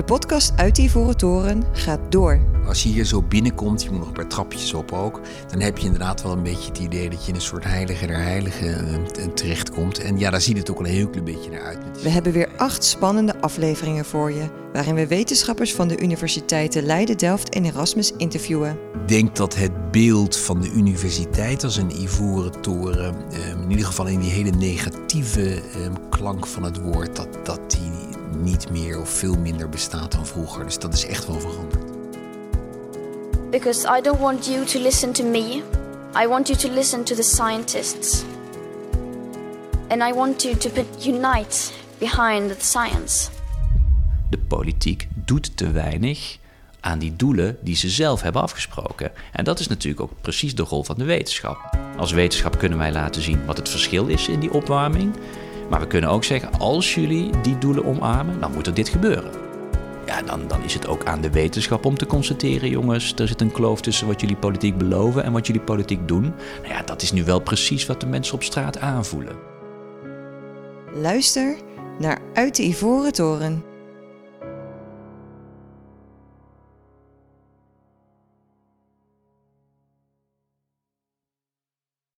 De podcast uit de Ivoren Toren gaat door. Als je hier zo binnenkomt, je moet nog een paar trapjes op ook, dan heb je inderdaad wel een beetje het idee dat je in een soort heilige der heiligen uh, terechtkomt. En ja, daar ziet het ook al een heel klein beetje naar uit. We hebben weer acht spannende afleveringen voor je, waarin we wetenschappers van de universiteiten Leiden, Delft en Erasmus interviewen. Ik denk dat het beeld van de universiteit als een ivoren toren, in ieder geval in die hele negatieve klank van het woord, dat, dat die meer of veel minder bestaat dan vroeger. Dus dat is echt wel veranderd. Because I don't want you to listen to me. I want you to listen to the scientists. And I want you to unite behind the science. De politiek doet te weinig aan die doelen die ze zelf hebben afgesproken. En dat is natuurlijk ook precies de rol van de wetenschap. Als wetenschap kunnen wij laten zien wat het verschil is in die opwarming. Maar we kunnen ook zeggen, als jullie die doelen omarmen, dan moet er dit gebeuren. Ja, dan, dan is het ook aan de wetenschap om te constateren, jongens, er zit een kloof tussen wat jullie politiek beloven en wat jullie politiek doen. Nou ja, dat is nu wel precies wat de mensen op straat aanvoelen. Luister naar Uit de Ivoren Toren.